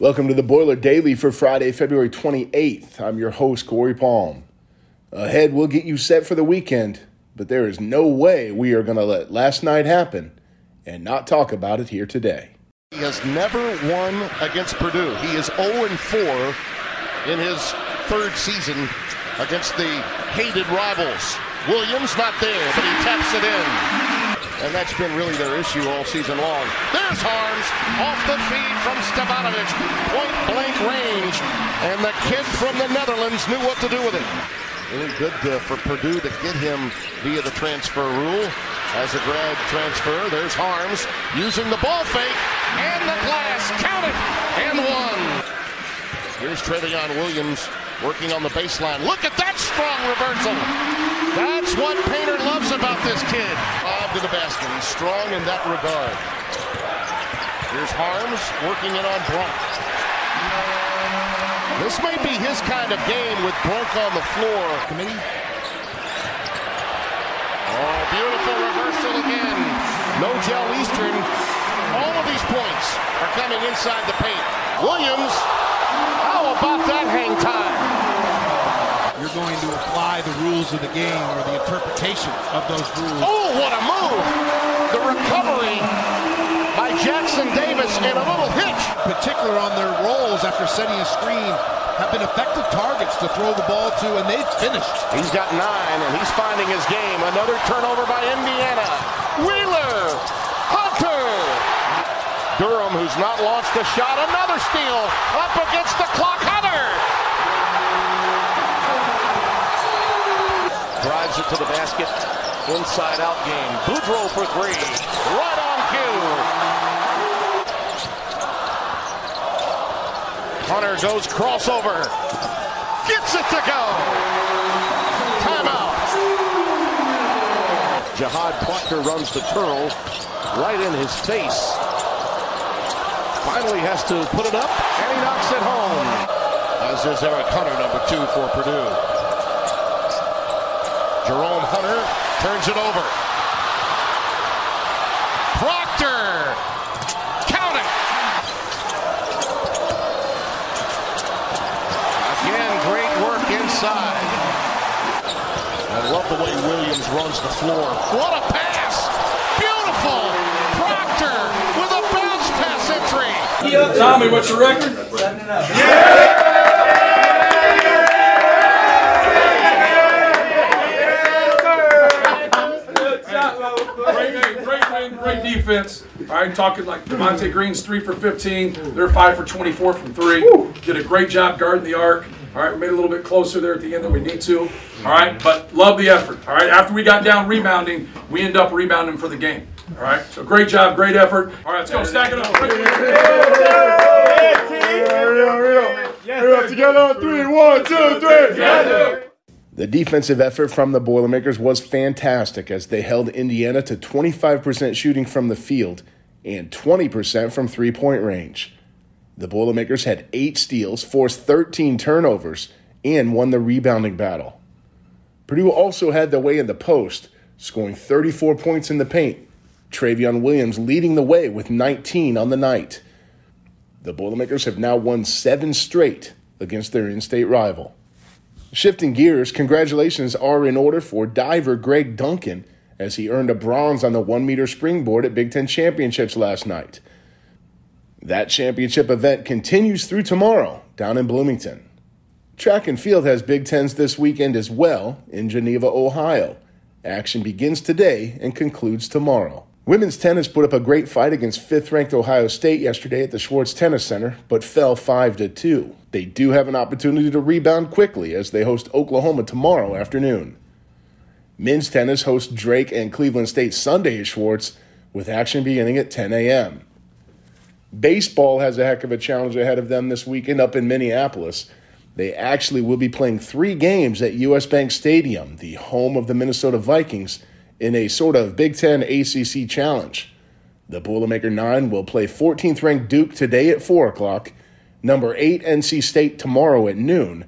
Welcome to the Boiler Daily for Friday, February 28th. I'm your host, Corey Palm. Ahead, we'll get you set for the weekend, but there is no way we are going to let last night happen and not talk about it here today. He has never won against Purdue. He is 0 4 in his third season against the hated rivals. Williams not there, but he taps it in. And that's been really their issue all season long. There's Haarms off the feed from Stefanovic. Point blank range. And the kid from the Netherlands knew what to do with it. Really good uh, for Purdue to get him via the transfer rule. As a grad transfer, there's Haarms using the ball fake and the glass. Count it and one. Here's Trevion Williams working on the baseline. Look at that strong reversal. That's what Painter loves about this kid. Bob to the basket. He's strong in that regard. Here's Haarms working it on Brunk. This may be his kind of game with Brunk on the floor. Committee. Oh, beautiful reversal again. No gel Eastern. All of these points are coming inside the paint. Williams, how about that hang time? Going to apply the rules of the game or the interpretation of those rules. Oh, what a move! The recovery by Jackson Davis and a little hitch. Particular on their rolls after setting a screen have been effective targets to throw the ball to, and they've finished. He's got nine, and he's finding his game. Another turnover by Indiana. Wheeler! Hunter! Durham, who's not launched a shot, another steal up against the clock. Hunter! Drives it to the basket. Inside out game. Boudreaux for three. Right on cue. Hunter goes crossover. Gets it to go. Timeout. Jahaad Proctor runs the curl right in his face. Finally has to put it up, and he knocks it home. As is Eric Hunter, number two for Purdue. Jerome Hunter turns it over. Proctor. Count it. Again, great work inside. I love the way Williams runs the floor. What a pass. Beautiful. Proctor with a bounce pass entry. Tommy, what's your record? Yeah! Great defense. All right, talking like Devonte Green's three for 15. They're five for 24 from three. Did a great job guarding the arc. All right, we made a little bit closer there at the end than we need to. All right, but love the effort. All right, after we got down rebounding, we end up rebounding for the game. All right, so great job, great effort. All right, let's go stack it up. Together on three, one, two, three. Together. The defensive effort from the Boilermakers was fantastic as they held Indiana to 25% shooting from the field and 20% from three point range. The Boilermakers had eight steals, forced 13 turnovers, and won the rebounding battle. Purdue also had their way in the post, scoring 34 points in the paint. Trevion Williams leading the way with 19 on the night. The Boilermakers have now won seven straight against their in state rival. Shifting gears, congratulations are in order for diver Greg Duncan as he earned a bronze on the one meter springboard at Big Ten Championships last night. That championship event continues through tomorrow down in Bloomington. Track and field has Big Tens this weekend as well in Geneva, Ohio. Action begins today and concludes tomorrow. Women's tennis put up a great fight against fifth ranked Ohio State yesterday at the Schwartz Tennis Center, but fell 5 to 2. They do have an opportunity to rebound quickly as they host Oklahoma tomorrow afternoon. Men's tennis hosts Drake and Cleveland State Sunday at Schwartz, with action beginning at 10 a.m. Baseball has a heck of a challenge ahead of them this weekend up in Minneapolis. They actually will be playing three games at US Bank Stadium, the home of the Minnesota Vikings in a sort of Big Ten ACC challenge. The Boilermaker 9 will play 14th ranked Duke today at 4 o'clock, number 8 NC State tomorrow at noon,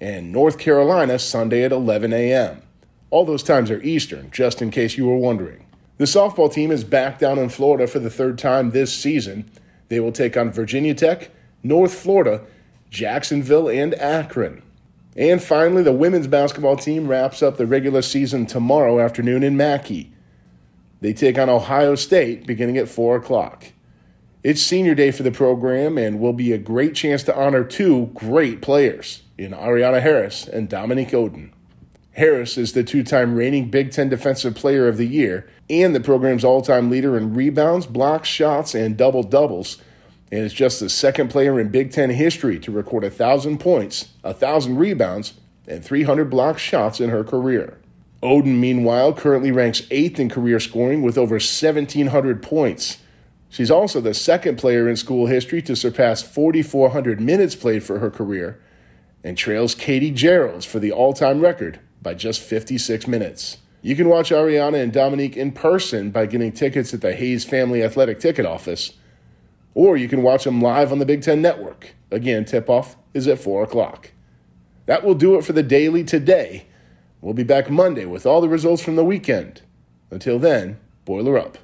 and North Carolina Sunday at 11 a.m. All those times are Eastern, just in case you were wondering. The softball team is back down in Florida for the third time this season. They will take on Virginia Tech, North Florida, Jacksonville, and Akron. And finally, the women's basketball team wraps up the regular season tomorrow afternoon in Mackey. They take on Ohio State beginning at 4 o'clock. It's senior day for the program and will be a great chance to honor two great players in Ae'Rianna Harris and Dominique Oden. Harris is the two time reigning Big Ten Defensive Player of the Year and the program's all time leader in rebounds, blocks, shots, and double doubles, and is just the second player in Big Ten history to record 1,000 points, 1,000 rebounds, and 300 block shots in her career. Oden, meanwhile, currently ranks eighth in career scoring with over 1,700 points. She's also the second player in school history to surpass 4,400 minutes played for her career and trails Katie Gearlds for the all time record by just 56 minutes. You can watch Ae'Rianna and Dominique in person by getting tickets at the Hayes Family Athletic Ticket Office, or you can watch them live on the Big Ten Network. Again, tip off is at 4 o'clock. That will do it for the daily today. We'll be back Monday with all the results from the weekend. Until then, boiler up.